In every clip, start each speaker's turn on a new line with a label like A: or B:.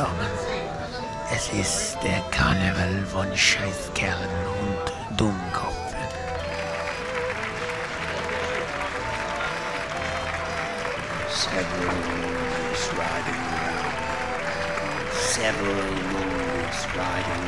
A: zusammen. Es ist der Karneval von Scheißkerlen und Dummkopfen. Several mongoose riding. Several mongoose riding.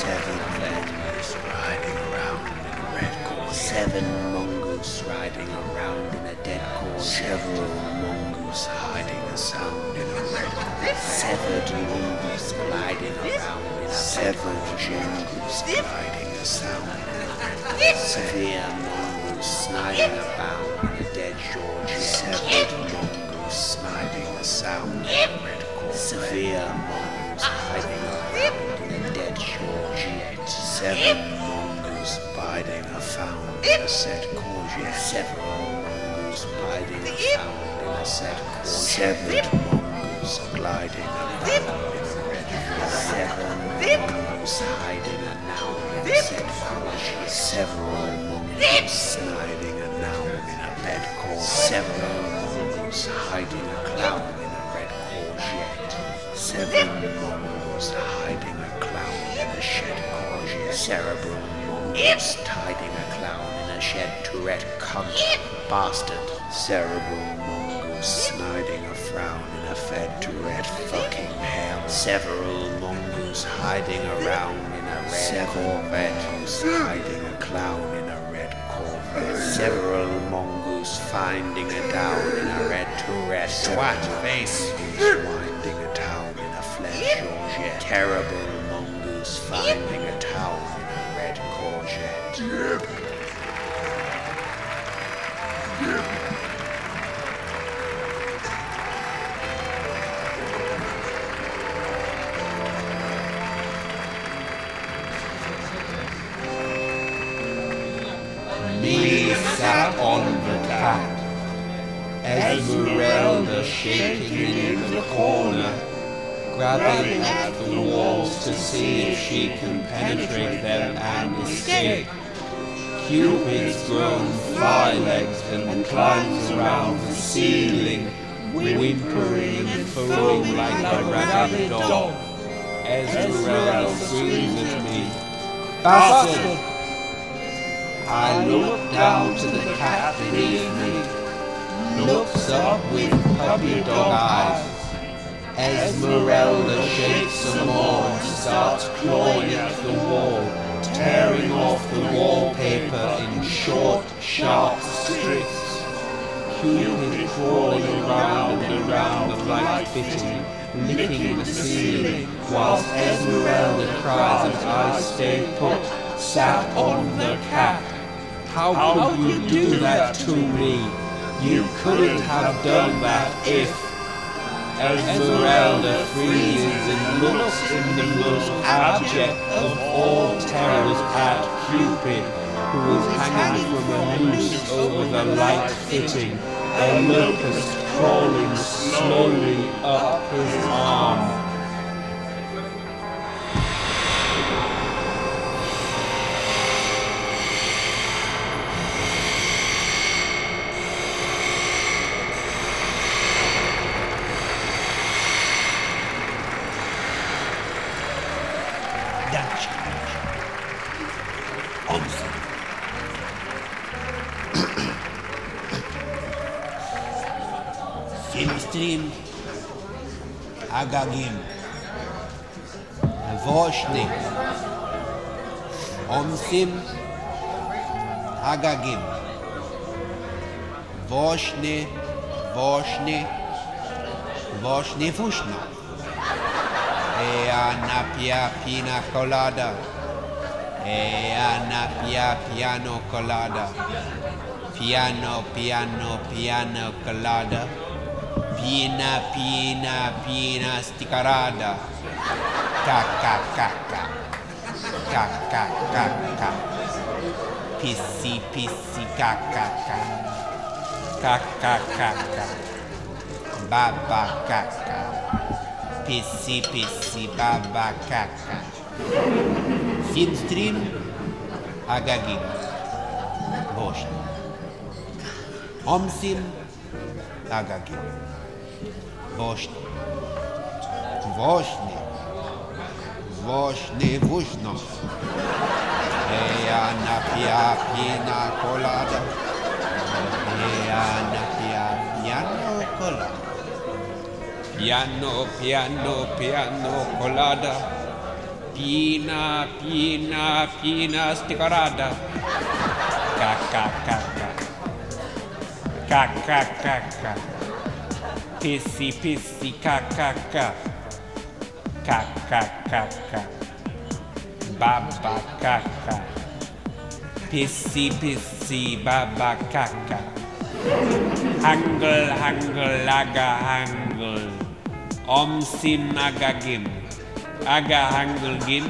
A: Seven mongoose riding around in a red corn. Seven mongoose riding around in a dead corn. Several mongoose hiding a sound in a red. Severed mongoose gliding around in a severed mongoose gliding a sound in a. Severe mongoose sniding about in a dead Georgia. Severed mongoose sniding a sound in a red corn. Severe mongoose hiding around in a dead Georgia. Seven mongoose biding a found in a set courgette. Several mongoose biding a found in a set courgette. Severed mongoose gliding around in a red corn. Seven mongoose hiding a noun in a set courgette. Several mongoose sniding a noun in a bed corn. Several mongoose hiding a clown in a red courgette. Seven mongoose hiding a clown in a shed courgette. Cerebral bastard. Cerebral mongoose sniding a frown in a fed Tourette fucking hell. Several mongoose hiding around in a red Corvette. Mongoose hiding a clown in a red Corvette. Several mongoose finding a down in a red Tourette. Swat face. Winding a town in a flesh. Terrible mongoose finding
B: shaking in the corner, grabbing at the walls to see if she can penetrate them and escape. Cupid's grown fly-legs and climbs around the ceiling, whimpering and foaming like a rabid dog. Esmeralda screams at me, Bastard! I look down to the cat beneath me, looks up with puppy dog eyes. Esmeralda shakes some more and starts clawing at the wall, tearing off the wallpaper in short, sharp strips. Cupid crawling around and around the light fitting, licking the ceiling, whilst Esmeralda cries and I stay put, sat on the cat. How could you do that to me? You couldn't have done that if Esmeralda freezes and looks in the most abject of all terrors at Cupid, who is hanging from a noose over the light fitting, a locust crawling slowly up his arm.
C: Omsim Agagim Voshni Voshni Voshni Fushna. Anapia Pina Colada. Anapia Piano Colada. Piano Piano Piano Colada. Pina, pina, pina, ca, ca, ca. Ca, ca, ca, ca. Pissi, pissi, ca, ca, ca. Ca, ca, ca, ca. Baba, ca, ca. Pissi, pissi, baba, ca, ca. Filmstream, Agagin. Voshni. Omsim, Agagin. Voshni. Voshne. Voshne Vushno. Ea napia pina colada. Ea napia piano colada.
B: Piano, piano, piano colada. Pina, pina, pina sticarada. Ca, ca, ca, ca. Ca, ca, ca, ca. Pissy, pissy, ca, ca, ca. Ca, ca, ca, ca. Baba, ca, ca. Pissy, pissy, baba, ca, ca. Hangul, hangul, aga, hangul. Om sim aga gim. Aga hangul gim.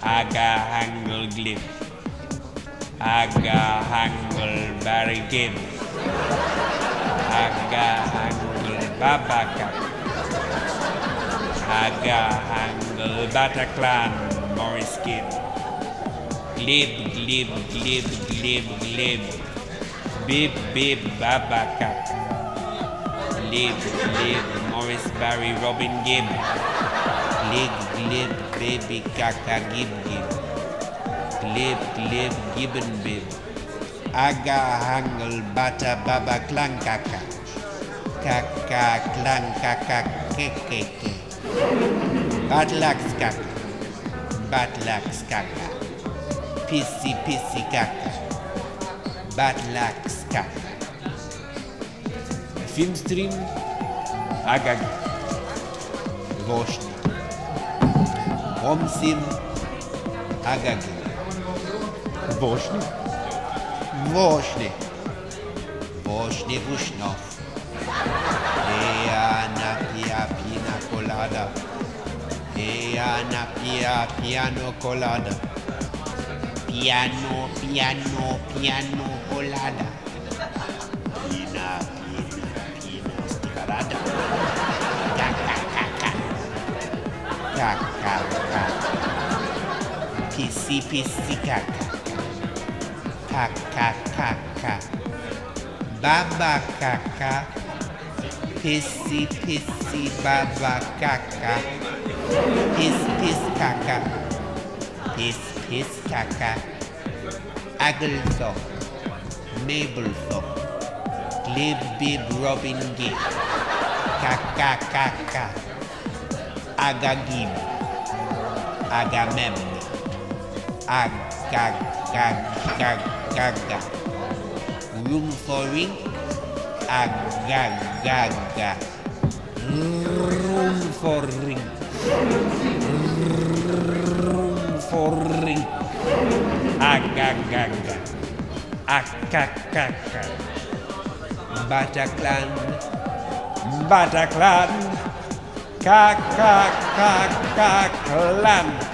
B: Aga hangul glim. Aga hangul bari gim. Aga hangul babaka. Aga hangul Bataclan Morris Gim. Glib, glib, glib, glib, glib. Bib, bib, babaka. Glib, glib, Morris Barry, Robin Gibb. Glib, glib, baby kaka, gib, gib. Glib, glib, gibbon bib.
C: Aga hangle bata baba klang kaka. Kaka klang kaka kekeke. Bad luck, skaka. Bad luck, skaka. Pissy, pissy, kaka. Bad luck,
B: skaka. Filmstream Agag
C: Vošni Omsim Agag
B: Vošni
C: Vošni Vošni Vušnov Ea napia piano colada. Piano, piano, piano colada. Pina, pina, pina ka, ka. Ka, ka, ka. Pisi, pisi, ka, ka. Ka, ka, ka, ka. Baba baba kaka. Piss, piss, kaka. Piss, piss, kaka. Agelthop. Mabelthop. Glib, bib, robin, gib. Kaka, kaka. Agagib. Agamem. Agagaga. Room for ring. Agagaga.
B: Room for ring. Room for ring. Agagaga. Akakaka.
C: Bataclan.
B: Bataclan. Kakakakaklan.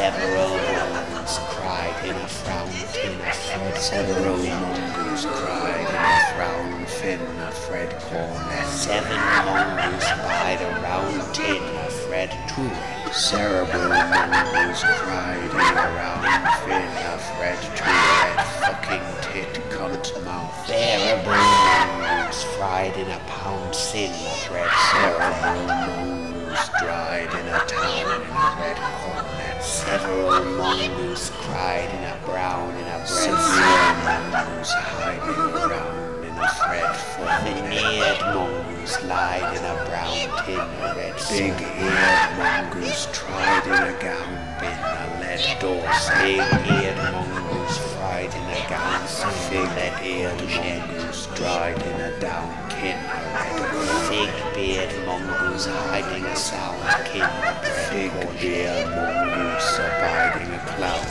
A: Several mongoose cried in a frown tin of Fred. Several mongoose cried in a frown fin of Fred Cornet. Seven mongoose bide a round tin of Fred Tourette. Cerebral mongoose cried in a round fin of Fred Tourette. Fucking tit cunt mouth. Cerebral mongoose fried in a pound sin of red cerebral mongoose dried in a town in a red cornet. Several mongoose cried in a brown and a bread. Several mongoose hiding around in a fred foot. Veneered mongoose lied in a brown tin a red Big eared mongoose tried in a gown bin a lead door. Big eared mongoose fried in a gown. Fig eared mongoose dried in a down red Fig beard mongoose hiding a sour kin. Fig beard mongoose abiding a clown.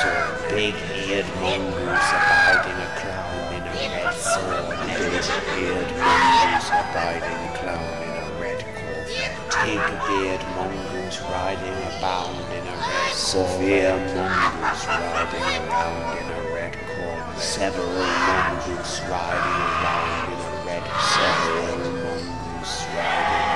A: So big eared mongoose abiding a clown in a red sword. Big eared mongoose abiding a clown in a red Corvette. Tig beard mongoose riding abound in a red Severe mongoose riding around in a red Corvette. Several mongoose riding around Several mongoose riding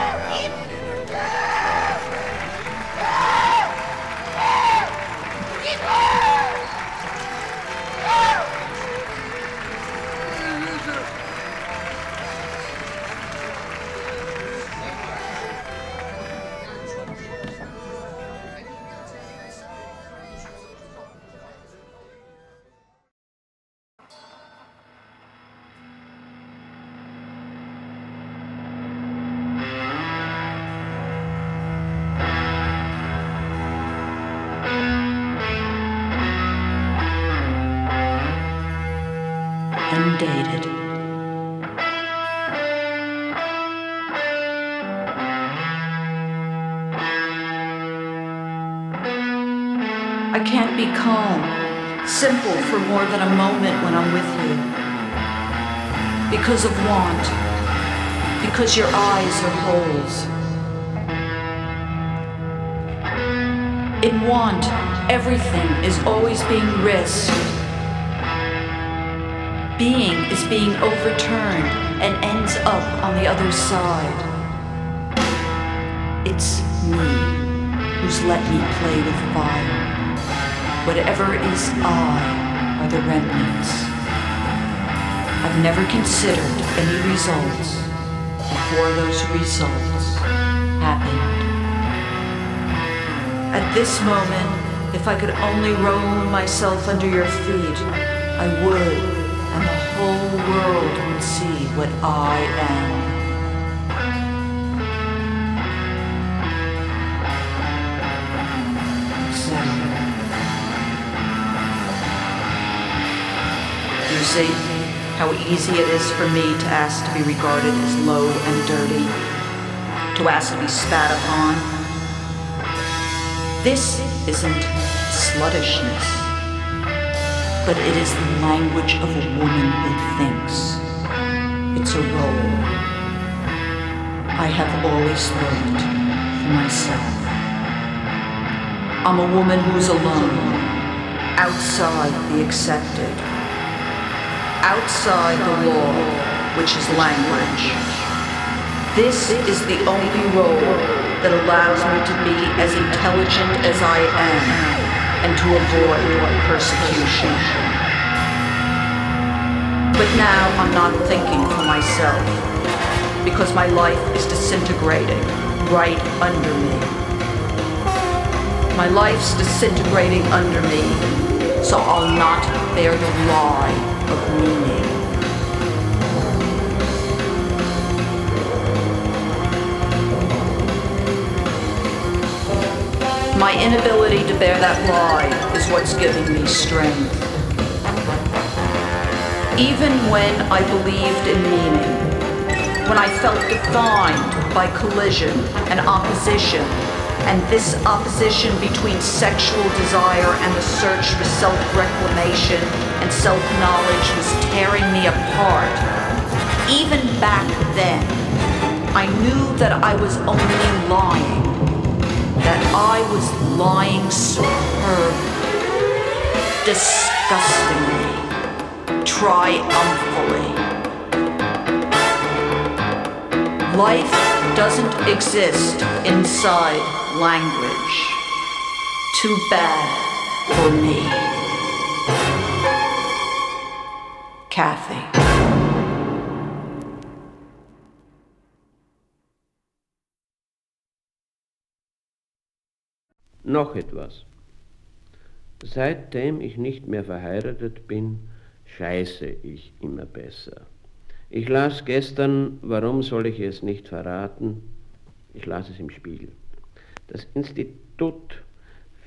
D: simple for more than a moment when I'm with you. Because of want, because your eyes are holes. In want, everything is always being risked. Being is being overturned and ends up on the other side. It's me who's let me play with fire. Whatever is I are the remnants. I've never considered any results before those results happened. At this moment, if I could only roll myself under your feet, I would, and the whole world would see what I am. See how easy it is for me to ask to be regarded as low and dirty, to ask to be spat upon. This isn't sluttishness, but it is the language of a woman who thinks. It's a role. I have always worked for myself. I'm a woman who's alone, outside the accepted, outside the law, which is language. This is the only role that allows me to be as intelligent as I am and to avoid persecution. But now I'm not thinking for myself because my life is disintegrating right under me. My life's disintegrating under me, so I'll not bear the lie of meaning. My inability to bear that lie is what's giving me strength. Even when I believed in meaning, when I felt defined by collision and opposition, and this opposition between sexual desire and the search for self reclamation and self knowledge was tearing me apart, even back then, I knew that I was only lying, that I was lying superb, disgustingly, triumphantly. Life doesn't exist inside language. Too bad for me. Kathy.
E: Noch etwas. Seitdem ich nicht mehr verheiratet bin, scheiße ich immer besser. Ich las gestern, warum soll ich es nicht verraten? Ich las es im Spiegel. Das Institut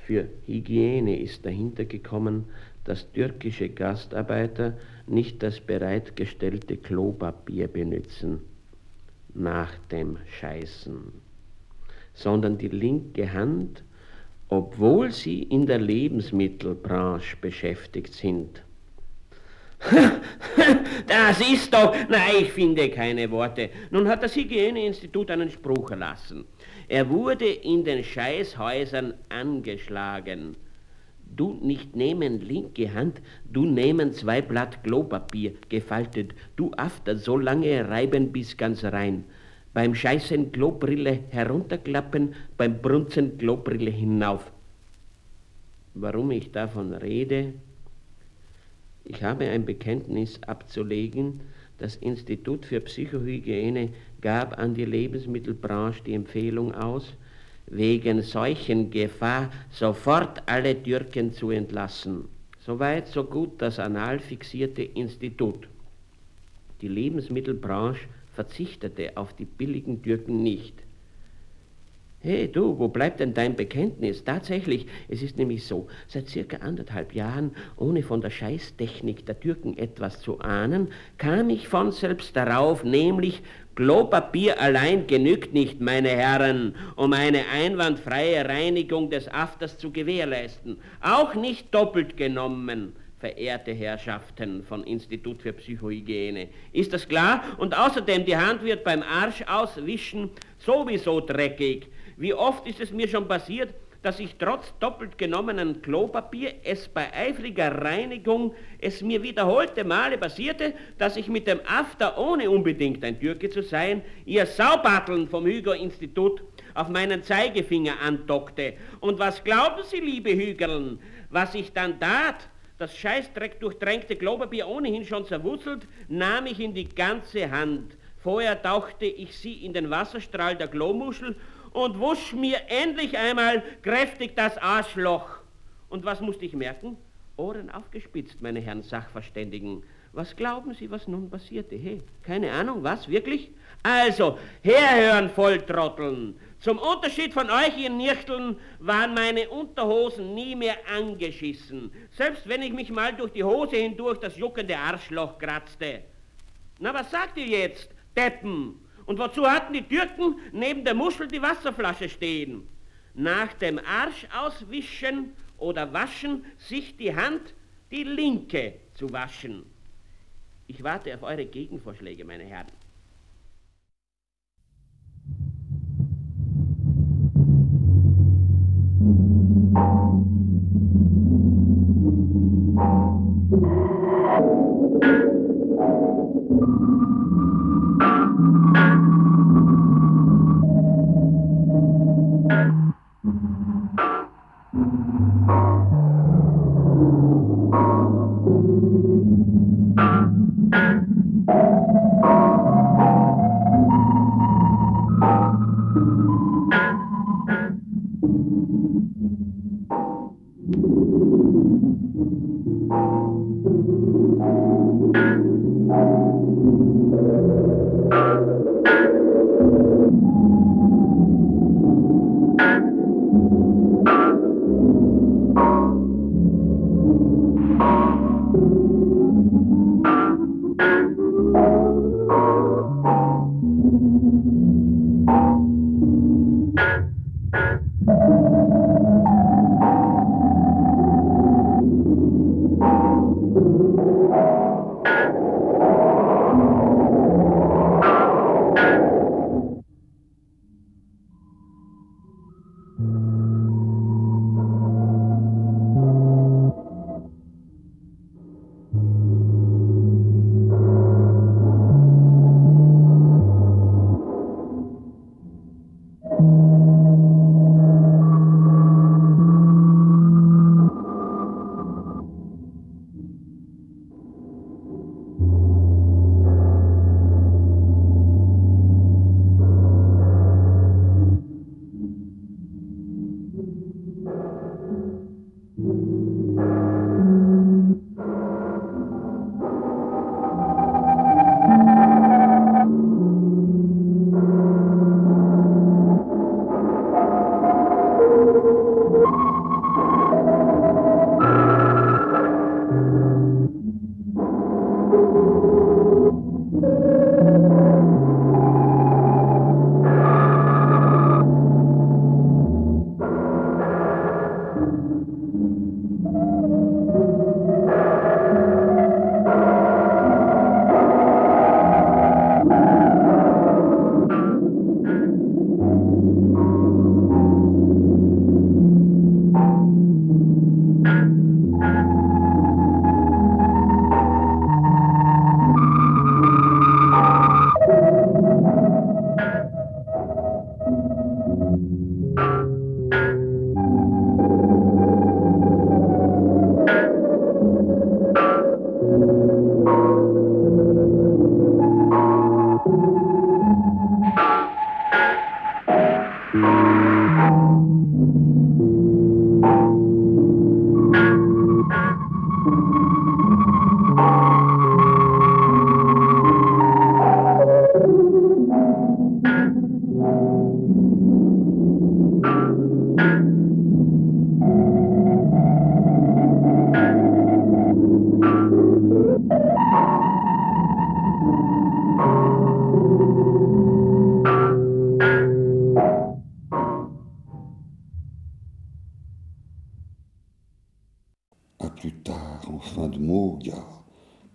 E: für Hygiene ist dahinter gekommen, dass türkische Gastarbeiter nicht das bereitgestellte Klopapier benutzen nach dem Scheißen, sondern die linke Hand, obwohl sie in der Lebensmittelbranche beschäftigt sind. Das ist doch, nein, ich finde keine Worte. Nun hat das Hygieneinstitut einen Spruch erlassen. Er wurde in den Scheißhäusern angeschlagen. Du nicht nehmen linke Hand, du nehmen zwei Blatt Klopapier, gefaltet, du after, so lange reiben bis ganz rein. Beim Scheißen Klobrille herunterklappen, beim Brunzen Klobrille hinauf. Warum ich davon rede? Ich habe ein Bekenntnis abzulegen. Das Institut für Psychohygiene gab an die Lebensmittelbranche die Empfehlung aus, wegen Seuchengefahr sofort alle Türken zu entlassen. Soweit, so gut das anal fixierte Institut. Die Lebensmittelbranche verzichtete auf die billigen Türken nicht. Hey du, wo bleibt denn dein Bekenntnis? Tatsächlich, es ist nämlich so, seit circa anderthalb Jahren, ohne von der Scheißtechnik der Türken etwas zu ahnen, kam ich von selbst darauf, nämlich Klopapier allein genügt nicht, meine Herren, um eine einwandfreie Reinigung des Afters zu gewährleisten. Auch nicht doppelt genommen verehrte Herrschaften von Institut für Psychohygiene. Ist das klar? Und außerdem, die Hand wird beim Arsch auswischen sowieso dreckig. Wie oft ist es mir schon passiert, dass ich trotz doppelt genommenen Klopapier es bei eifriger Reinigung es mir wiederholte Male passierte, dass ich mit dem After, ohne unbedingt ein Türke zu sein, ihr Saubatteln vom Hüger-Institut auf meinen Zeigefinger andockte. Und was glauben Sie, liebe Hügerln, was ich dann tat? Das Scheißdreck durchtränkte Klopapier ohnehin schon zerwurzelt, nahm ich in die ganze Hand. Vorher tauchte ich sie in den Wasserstrahl der Klomuschel und wusch mir endlich einmal kräftig das Arschloch. Und was musste ich merken? Ohren aufgespitzt, meine Herren Sachverständigen. Was glauben Sie, was nun passierte? Hey, keine Ahnung, was, wirklich? Also, herhören, Volltrotteln. Zum Unterschied von euch, ihr Nirchteln, waren meine Unterhosen nie mehr angeschissen. Selbst wenn ich mich mal durch die Hose hindurch das juckende Arschloch kratzte. Na, was sagt ihr jetzt, Deppen? Und wozu hatten die Türken neben der Muschel die Wasserflasche stehen? Nach dem Arsch auswischen oder waschen, sich die Hand, die linke, zu waschen. Ich warte auf eure Gegenvorschläge, meine Herren.
F: Thank you. Thank you.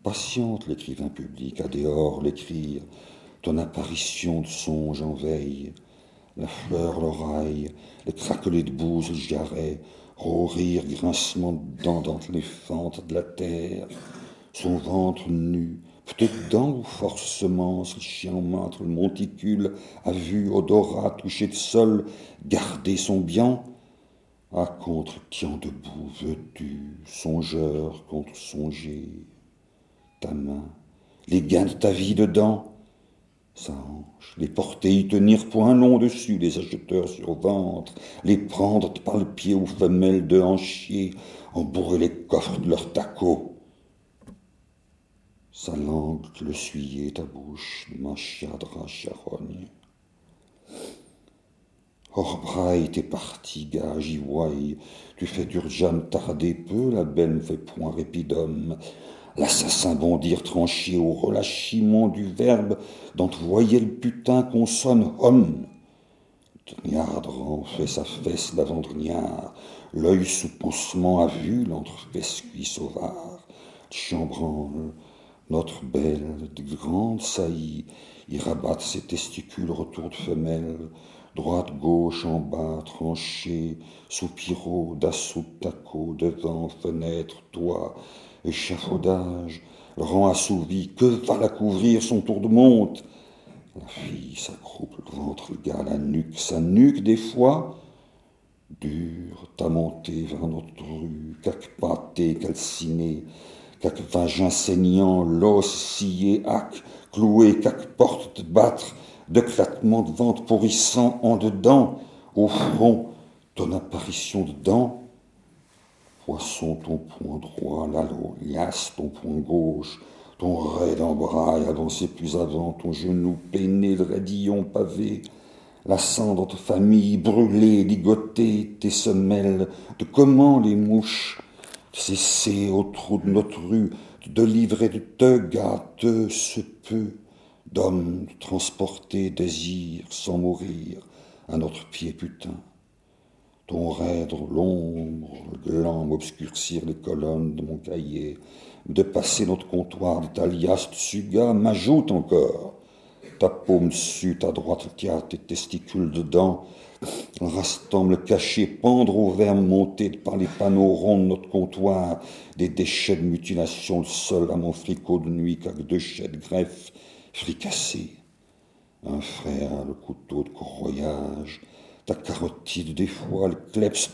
F: Patiente l'écrivain public, à dehors l'écrire, ton apparition de songe en veille, la fleur, l'oreille, le craquelet de bouse, le jarret, rire, grincement de dents dans les fentes de la terre, son ventre nu, peut-être dents ou force semence, le chien en le monticule, a vu odorat touché de sol, garder son bien, à contre en debout veux-tu, songeur contre songer, ta main, les gains de ta vie dedans, sa hanche, les porter y tenir point long dessus, les acheteurs sur ventre, les prendre par le pied aux femelles de hanchier, embourrer les coffres de leurs tacos. Sa langue le suyait ta bouche, manchiadra charogne. Braille, t'es parti, gage, ivoye, tu fais d'urgence tarder peu, la belle ne fait point répidum. L'assassin bondir tranché au relâchement du verbe dont voyait le putain qu'on sonne homme. Triardran fait sa fesse d'avant-drignard, l'œil sous poussement à vue l'entrefesse sauvard. Chambranle, notre belle, de grande saillie, y rabattent ses testicules retour de femelle, droite, gauche, en bas, tranché, soupiraux, d'assaut, taco, devant, fenêtre, toit, échafaudage, rang assouvi, que va la couvrir son tour de monte? La fille s'accroupe, le ventre, gars, la nuque, sa nuque des fois, dure, ta montée vers notre rue, quelque pâté vagin saignant, l'os scié, hac, cloué, quelque porte de battre, de claquements de ventre pourrissant en dedans, au front, ton apparition dedans, poisson ton poing droit, l'alo, liasse ton poing gauche, ton raid embraille avancé plus avant, ton genou peiné, le radillon pavé, la cendre de famille brûlée, ligotée, tes semelles, de comment les mouches, cesser au trou de notre rue, de livrer de te gâteux ce peu d'hommes transportés désir sans mourir à notre pied putain. Ton raidre, l'ombre, le gland m'obscurcir les colonnes de mon cahier, de passer notre comptoir de talias de suga m'ajoute encore. Ta paume dessus, ta droite tiens tes testicules dedans, restant me le cacher, pendre au verre monté par les panneaux ronds de notre comptoir, des déchets de mutilation, le sol à mon fricot de nuit, qu'avec deux greffe fricassés. Un frère, le couteau de corroyage, ta carotide des fois, le kleps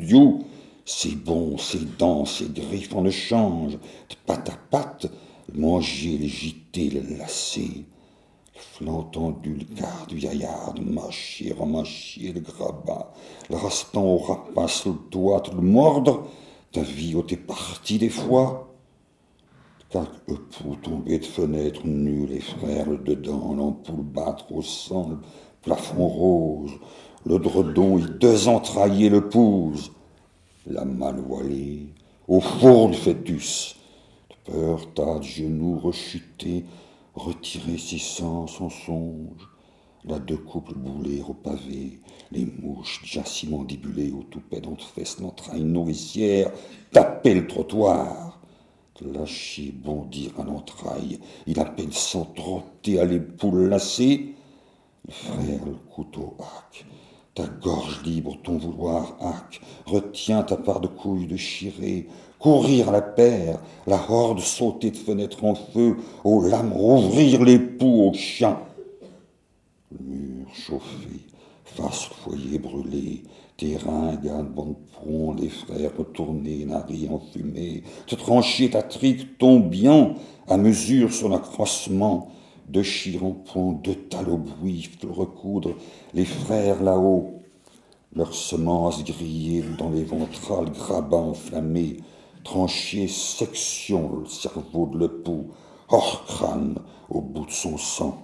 F: dieu, c'est bon, c'est dents, c'est griffes en échange, de pâte à pâte, le manger, le giter, le lasser, le flanc tendu, le quart du yaillard, de mâcher, remâcher, le grabat, le restant au rapace, le doigt, le mordre, ta vie où t'es parti des fois, Quelques époux tombés de fenêtre nus, les frères le dedans, l'ampoule battre au sang, le plafond rose, le dredon y deux entraillés le pousse, la malle voilée, au four du fœtus, de peur tas de genoux rechutés, retirés si sens en songe, la deux couples boulés au pavé, les mouches déjà si mandibulées au toupet d'entre-fesses l'entraille nourricière, taper le trottoir, lâcher bondir à l'entraille, il appelle sans trotter à l'épaule lacée, le frère le couteau hack, ta gorge libre, ton vouloir hack, retiens ta part de couilles de chirée, courir la paire, la horde sauter de fenêtre en feu, aux lames rouvrir les poux aux chiens. Le mur chauffé, face le foyer brûlé, terrain, gars bon pont, les frères retournés, nari enfumés, te trancher ta trique, ton bien, à mesure son accroissement, de chiron-point, de talobouif, de recoudre, les frères là-haut, leurs semences grillées dans les ventrales, grabats enflammés, tranchées section le cerveau de l'époux, hors crâne au bout de son sang.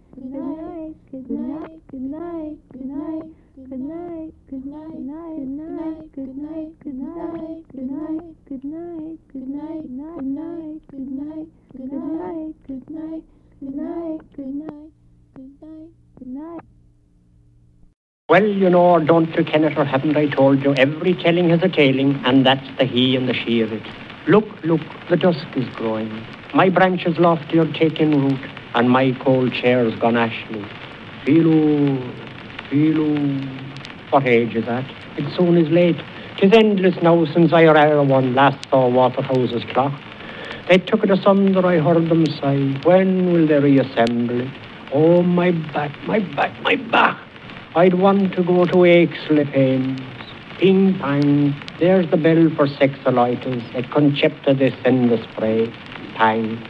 G: good night, good night, good night, good night, good night, good night, good night, good night, good night, good night, good night, good night, good night, good night, good night, good night, good night.
H: Well, you know, don't you, Kenneth, or haven't I told you, every telling has a tailing, and that's the he and the she of it. Look, look, the dusk is growing. My branches lofty are taking root, and my cold chair's gone ashly. Feeloo, feeloo. What age is that? It soon is late. 'Tis endless now since I or one last saw Waterhouse's clock. They took it asunder, I heard them sigh. When will they reassemble it? Oh, my back, my back, my back. I'd want to go to Aches-les-Pains. Ping pang, there's the bell for sexolitis, et concepta descend the spray. Pang.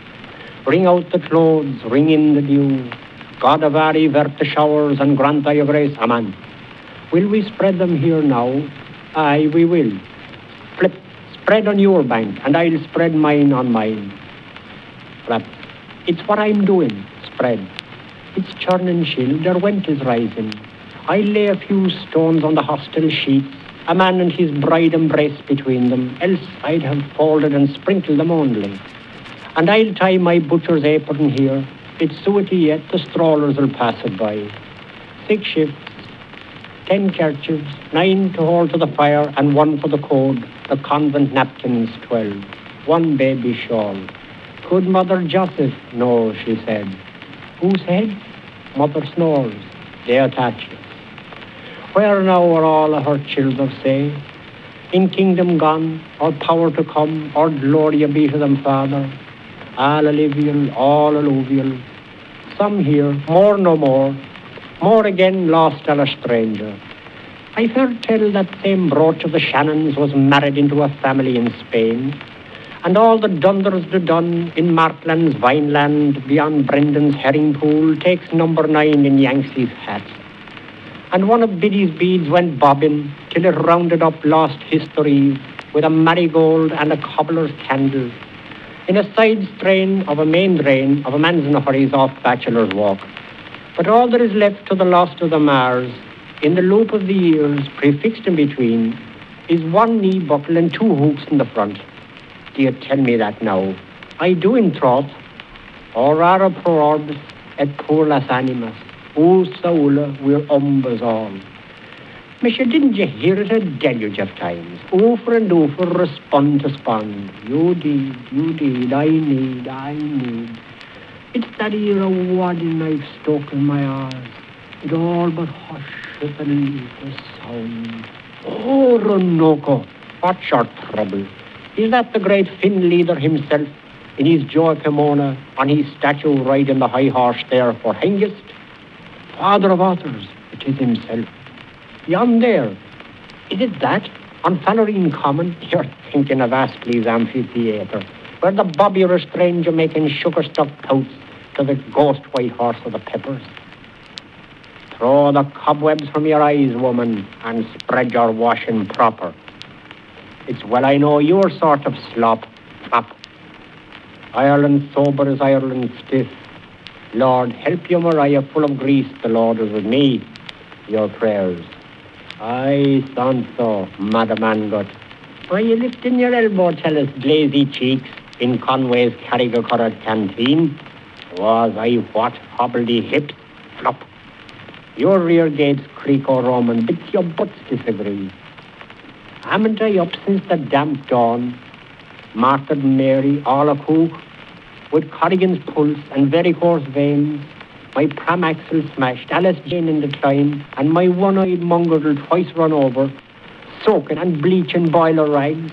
H: Ring out the clothes, ring in the dew. Godavari, vert the showers, and grant thy grace, amen. Will we spread them here now? Aye, we will. Flip, spread on your bank, and I'll spread mine on mine. Flap. It's what I'm doing, spread. It's churn and chill, their went is rising. I lay a few stones on the hostel sheets, a man and his bride embrace between them, else I'd have folded and sprinkled them only. And I'll tie my butcher's apron here. It's suety yet, the strollers will pass it by. Six shifts, ten kerchiefs, nine to hold to the fire, and one for the code, the convent napkins twelve, one baby shawl. Could Mother Joseph? No, she said. Whose head? Mother snores. They attach it. Where now are all her children, say? In kingdom gone, or power to come, or glory be to them, Father? All alluvial, all alluvial. Some here, more no more, more again lost and a stranger. I've heard tell that same brooch of the Shannons was married into a family in Spain, and all the dunders the done in Markland's Vineland beyond Brendan's herring pool takes number nine in Yanksy's hat. And one of Biddy's beads went bobbing till it rounded up lost histories with a marigold and a cobbler's candle in a side strain of a main drain of a hurry's off bachelor's walk. But all that is left to the lost of the Mars, in the loop of the years prefixed in between, is one knee buckle and two hooks in the front. You tell me that now? I do in troth. Or rara pro orbis et pur las animas. O saula, we're umbers all. Monsieur, didn't you hear it a deluge of times? Over and over, respond to spond. You did, you did, I need, I need. It's that ear of wadding I've stuck in my eyes. It all but hushes beneath the sound. Oh, Ronoko, what's your trouble? Is that the great Finn leader himself in his joy Pomona on his statue riding the high horse there for Hengist? Father of authors, it is himself. Yon there, is it that? On Fallerine Common, you're thinking of Astley's amphitheatre, where the bobby stranger making sugar-stuck totes to the ghost white horse of the peppers. Throw the cobwebs from your eyes, woman, and spread your washing proper. It's well I know your sort of slop, fop. Ireland sober as Ireland stiff. Lord, help you, Maria, full of grease. The Lord is with me. Your prayers. Aye, Santo, Madam Angot. Why you lifting your elbow, tell us, blazy cheeks, in Conway's Carrigacurra canteen? Was I what, hobbledy hips, flop. Your rear gates creak o Roman, but your butts disagree. Haven't I up since the damp dawn? Martha Mary, all a cook, with Corrigan's pulse and very coarse veins, my pram axle smashed, Alice Jane in decline, and my one-eyed mongrel twice run over, soaking and bleaching boiler rags,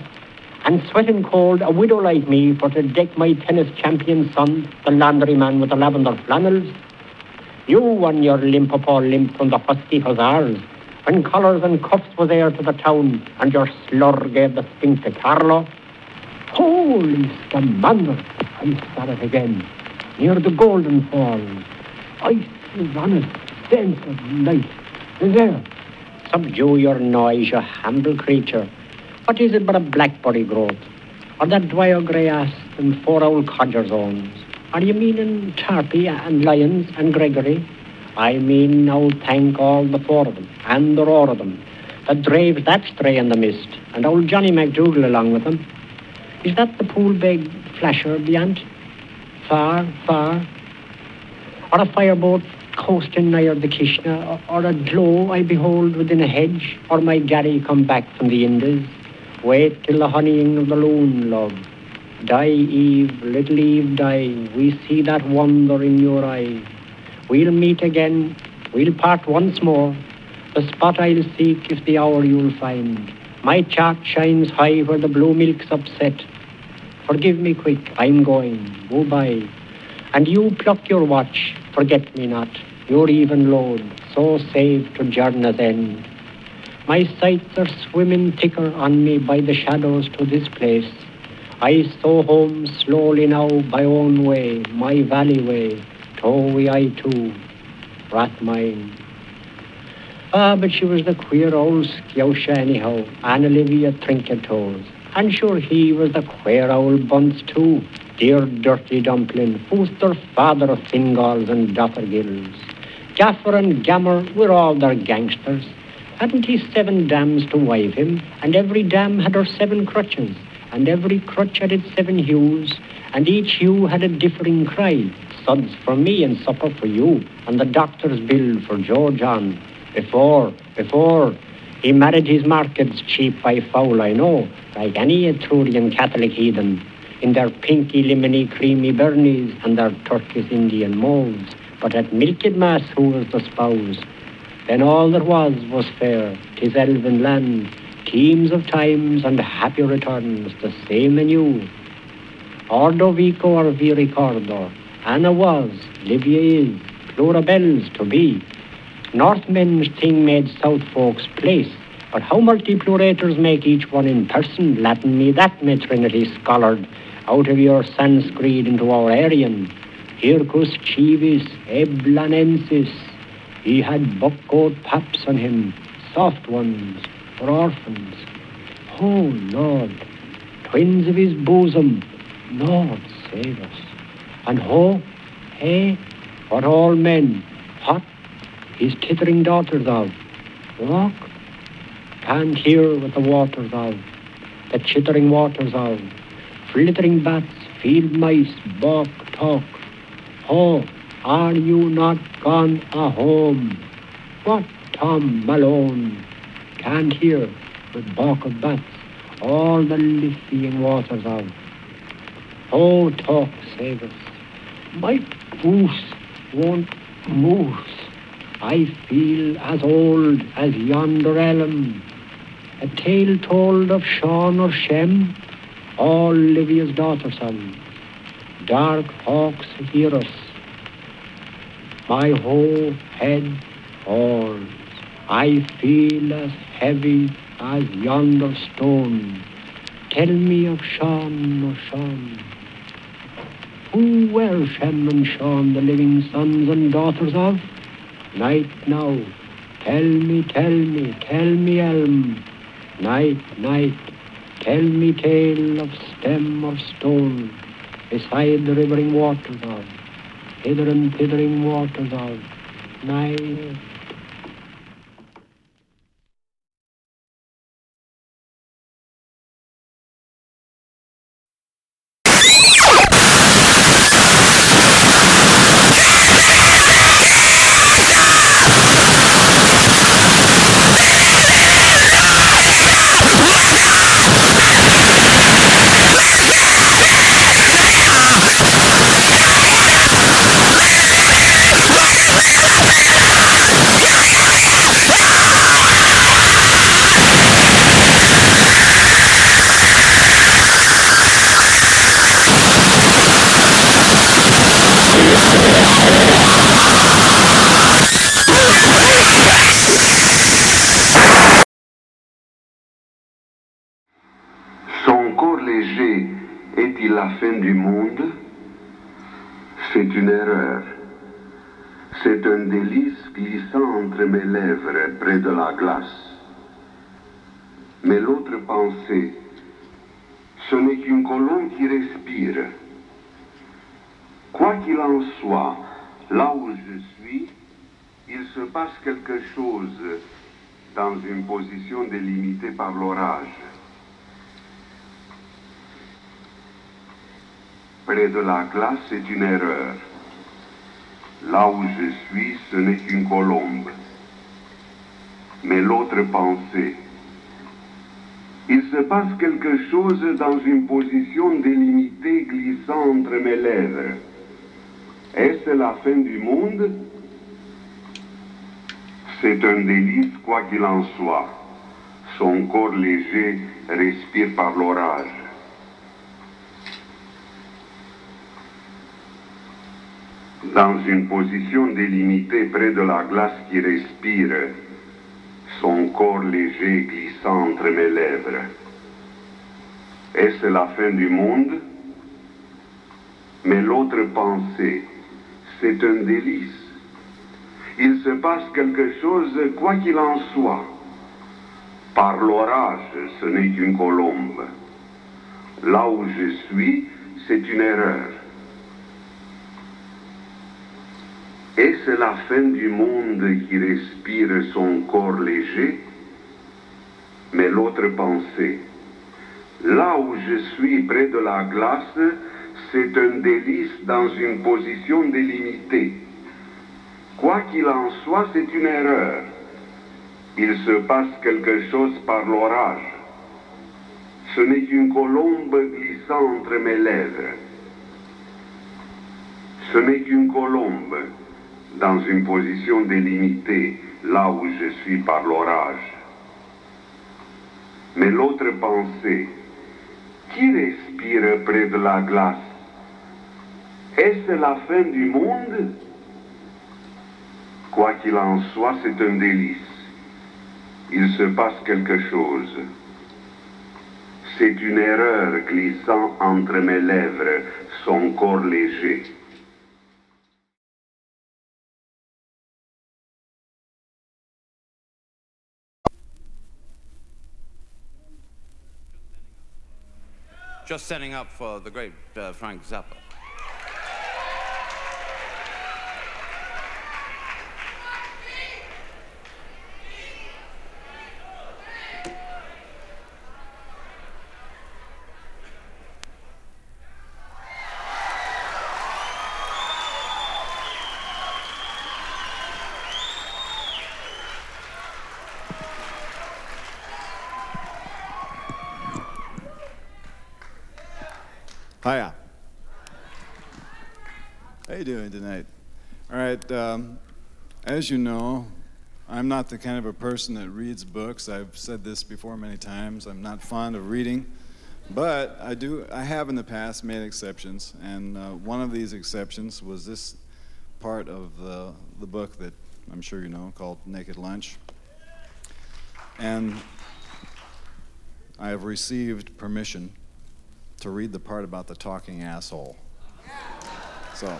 H: and sweating cold, a widow like me, for to deck my tennis champion son, the laundryman with the lavender flannels. You won your limp up all limp from the husky hussars, when collars and cuffs was heir to the town, and your slur gave the spink to Carlow. Holy scamander! I saw it again, near the Golden Falls. Ice is on it, sense of light. And there, subdue your noise, you humble creature. What is it but a blackberry growth? Or that dwyer grey ass and four old codgers owns? Are you meaning Tarpey and Lyons and Gregory? I mean now thank all the four of them, and the roar of them, that drave that stray in the mist, and old Johnny MacDougall along with them. Is that the Poolbeg flasher beyond? Far, far? Or a fireboat coasting nigher the uh, Kishna, or, a glow I behold within a hedge, or my Gary come back from the Indies? Wait till the honeying of the loon, love. Die, Eve, little Eve, die. We see that wonder in your eye. We'll meet again. We'll part once more. The spot I'll seek is the hour you'll find. My chart shines high where the blue milk's upset. Forgive me quick, I'm going. Goodbye. And you pluck your watch, forget me not. Your even load, so safe to journey's end. My sights are swimming thicker on me by the shadows to this place. I so home slowly now by own way, my valley way, Towie I too, Rathmine. Ah, but she was the queer old scousha anyhow, Anna Livia Trinket Toes. And sure he was the queer old bunce too, dear dirty dumpling, who's their father of Fingalls and Dothergills. Gaffer and Gammer were all their gangsters. Hadn't he seven dams to wive him, and every dam had her seven crutches, and every crutch had its seven hues, and each hue had a differing cry. Suds for me and supper for you, and the doctor's bill for John. Before, before, he married his markets cheap by foul, I know, like any Etrurian Catholic heathen, in their pinky, lemony, creamy burnies and their Turkish Indian molds. But at Milked Mass, who was the spouse? Then all that was was fair, tis elven land, teams of times and happy returns, the same anew. Ordovico or vi ricordo, Anna was, Livia is, Plurabelle's to be. Northmen's thing made South folks place, but how multiplurators make each one in person, Latin me that Trinity scholared, out of your Sanskrit into our Aryan. Hircus civis eblanensis, he had buckcoat paps on him, soft ones, for orphans. Oh, Lord, twins of his bosom, Lord, save us. And ho, hey, what all men, hot, his tittering daughters of. Walk, can't hear what the waters of, the chittering waters of, flittering bats, field mice, bark, talk. Ho, are you not gone a home? What Tom Malone can't hear with bark of bats, all the liffying waters of. Oh, talk, save us. My goose won't moose. I feel as old as yonder elm. A tale told of Shaun or Shem, all Livia's daughter son. Dark hawks hear us. My whole head falls. I feel as heavy as yonder stone. Tell me of Shaun or Shaun. Who were Shem and Shaun, the living sons and daughters of? Night now, tell me, tell me, tell me, Elm. Night, night, tell me tale of stem or stone, beside the rivering waters of, hither and thithering waters of, night.
I: C'est une erreur. C'est un délice glissant entre mes lèvres près de la glace. Mais l'autre pensée, ce n'est qu'une colombe qui respire. Quoi qu'il en soit, là où je suis, il se passe quelque chose dans une position délimitée par l'orage. Près de la glace, c'est une erreur. Là où je suis, ce n'est qu'une colombe. Mais l'autre pensée, il se passe quelque chose dans une position délimitée glissant entre mes lèvres. Est-ce la fin du monde? C'est un délice quoi qu'il en soit. Son corps léger respire par l'orage. Dans une position délimitée près de la glace qui respire, son corps léger glissant entre mes lèvres. Est-ce la fin du monde? Mais l'autre pensée, c'est un délice. Il se passe quelque chose, quoi qu'il en soit. Par l'orage, ce n'est qu'une colombe. Là où je suis, c'est une erreur. Est-ce la fin du monde qui respire son corps léger Mais l'autre pensée, là où je suis près de la glace, c'est un délice dans une position délimitée. Quoi qu'il en soit, c'est une erreur. Il se passe quelque chose par l'orage. Ce n'est qu'une colombe glissant entre mes lèvres. Ce n'est qu'une colombe dans une position délimitée, là où je suis par l'orage. Mais l'autre pensée, qui respire près de la glace Est-ce la fin du monde? Quoi qu'il en soit, c'est un délice. Il se passe quelque chose. C'est une erreur glissant entre mes lèvres, son corps léger.
J: Just setting up for the great uh, Frank Zappa.
K: Hiya. How you doing tonight? All right. Um, as you know, I'm not the kind of a person that reads books. I've said this before many times. I'm not fond of reading, but I do. I have in the past made exceptions, and uh, one of these exceptions was this part of the the book that I'm sure you know called Naked Lunch, and I have received permission to read the part about the talking asshole. So,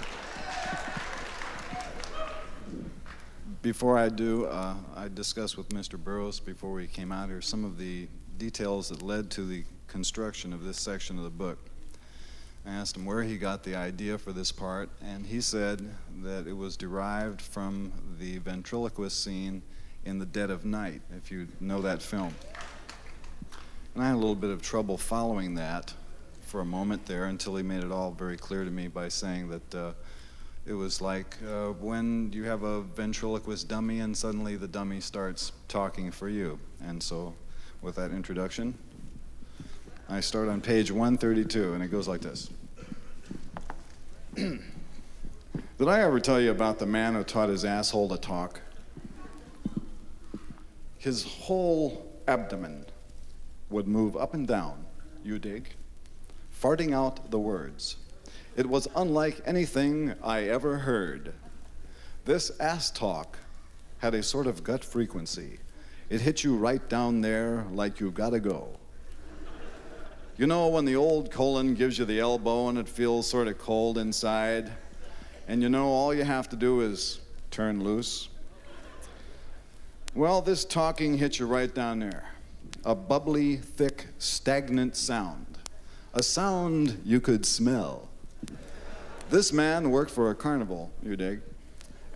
K: before I do, uh, I discussed with Mr. Burroughs before we came out here some of the details that led to the construction of this section of the book. I asked him where he got the idea for this part, and he said that it was derived from the ventriloquist scene in The Dead of Night, if you know that film. And I had a little bit of trouble following that for a moment there until he made it all very clear to me by saying that uh, it was like uh, when you have a ventriloquist dummy and suddenly the dummy starts talking for you. And so, with that introduction, I start on page 132, and it goes like this. Did I ever tell you about the man who taught his asshole to talk? His whole abdomen would move up and down, you dig, farting out the words. It was unlike anything I ever heard. This ass talk had a sort of gut frequency. It hit you right down there like you gotta go. You know when the old colon gives you the elbow and it feels sort of cold inside? And you know all you have to do is turn loose? Well, this talking hit you right down there. A bubbly, thick, stagnant sound. A sound you could smell. This man worked for a carnival, you dig.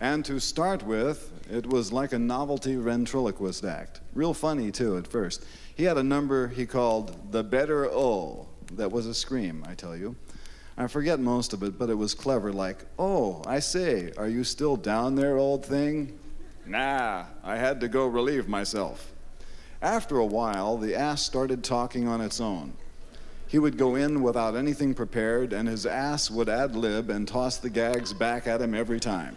K: And to start with, it was like a novelty ventriloquist act. Real funny, too, at first. He had a number he called the Better O. That was a scream, I tell you. I forget most of it, but it was clever, like, Oh, I say, are you still down there, old thing? Nah, I had to go relieve myself. After a while, the ass started talking on its own. He would go in without anything prepared, and his ass would ad lib and toss the gags back at him every time.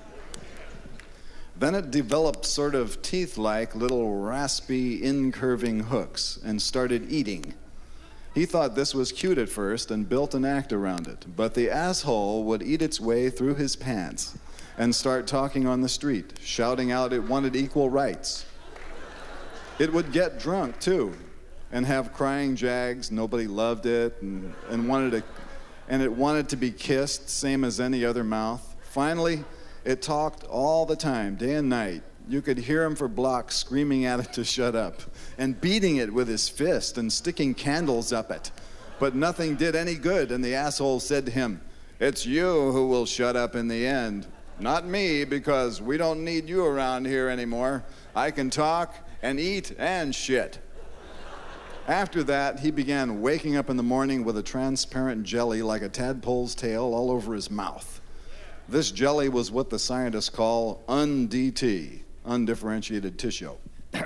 K: Then it developed sort of teeth like little raspy, incurving hooks and started eating. He thought this was cute at first and built an act around it, but the asshole would eat its way through his pants and start talking on the street, shouting out it wanted equal rights. It would get drunk too and have crying jags. Nobody loved it and, and wanted to, and it wanted to be kissed, same as any other mouth. Finally, it talked all the time, day and night. You could hear him for blocks screaming at it to shut up and beating it with his fist and sticking candles up it. But nothing did any good, and the asshole said to him, It's you who will shut up in the end. Not me, because we don't need you around here anymore. I can talk and eat and shit. After that, he began waking up in the morning with a transparent jelly like a tadpole's tail all over his mouth. This jelly was what the scientists call UNDT, undifferentiated tissue,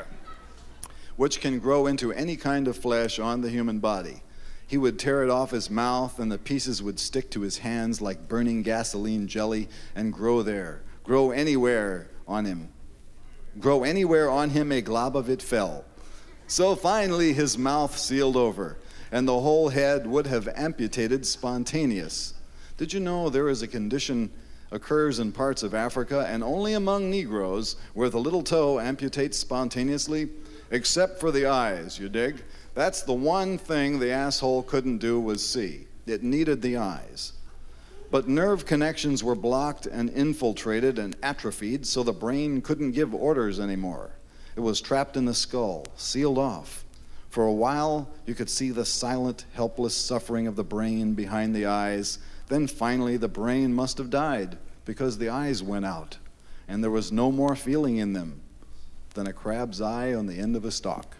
K: which can grow into any kind of flesh on the human body. He would tear it off his mouth, and the pieces would stick to his hands like burning gasoline jelly and grow there, grow anywhere on him. Grow anywhere on him, a glob of it fell. So finally, his mouth sealed over, and the whole head would have amputated spontaneous. Did you know there is a condition occurs in parts of Africa and only among Negroes where the little toe amputates spontaneously, except for the eyes, you dig? That's the one thing the asshole couldn't do was see. It needed the eyes. But nerve connections were blocked and infiltrated and atrophied, so the brain couldn't give orders anymore. It was trapped in the skull, sealed off. For a while, you could see the silent, helpless suffering of the brain behind the eyes. Then finally, the brain must have died because the eyes went out, and there was no more feeling in them than a crab's eye on the end of a stalk.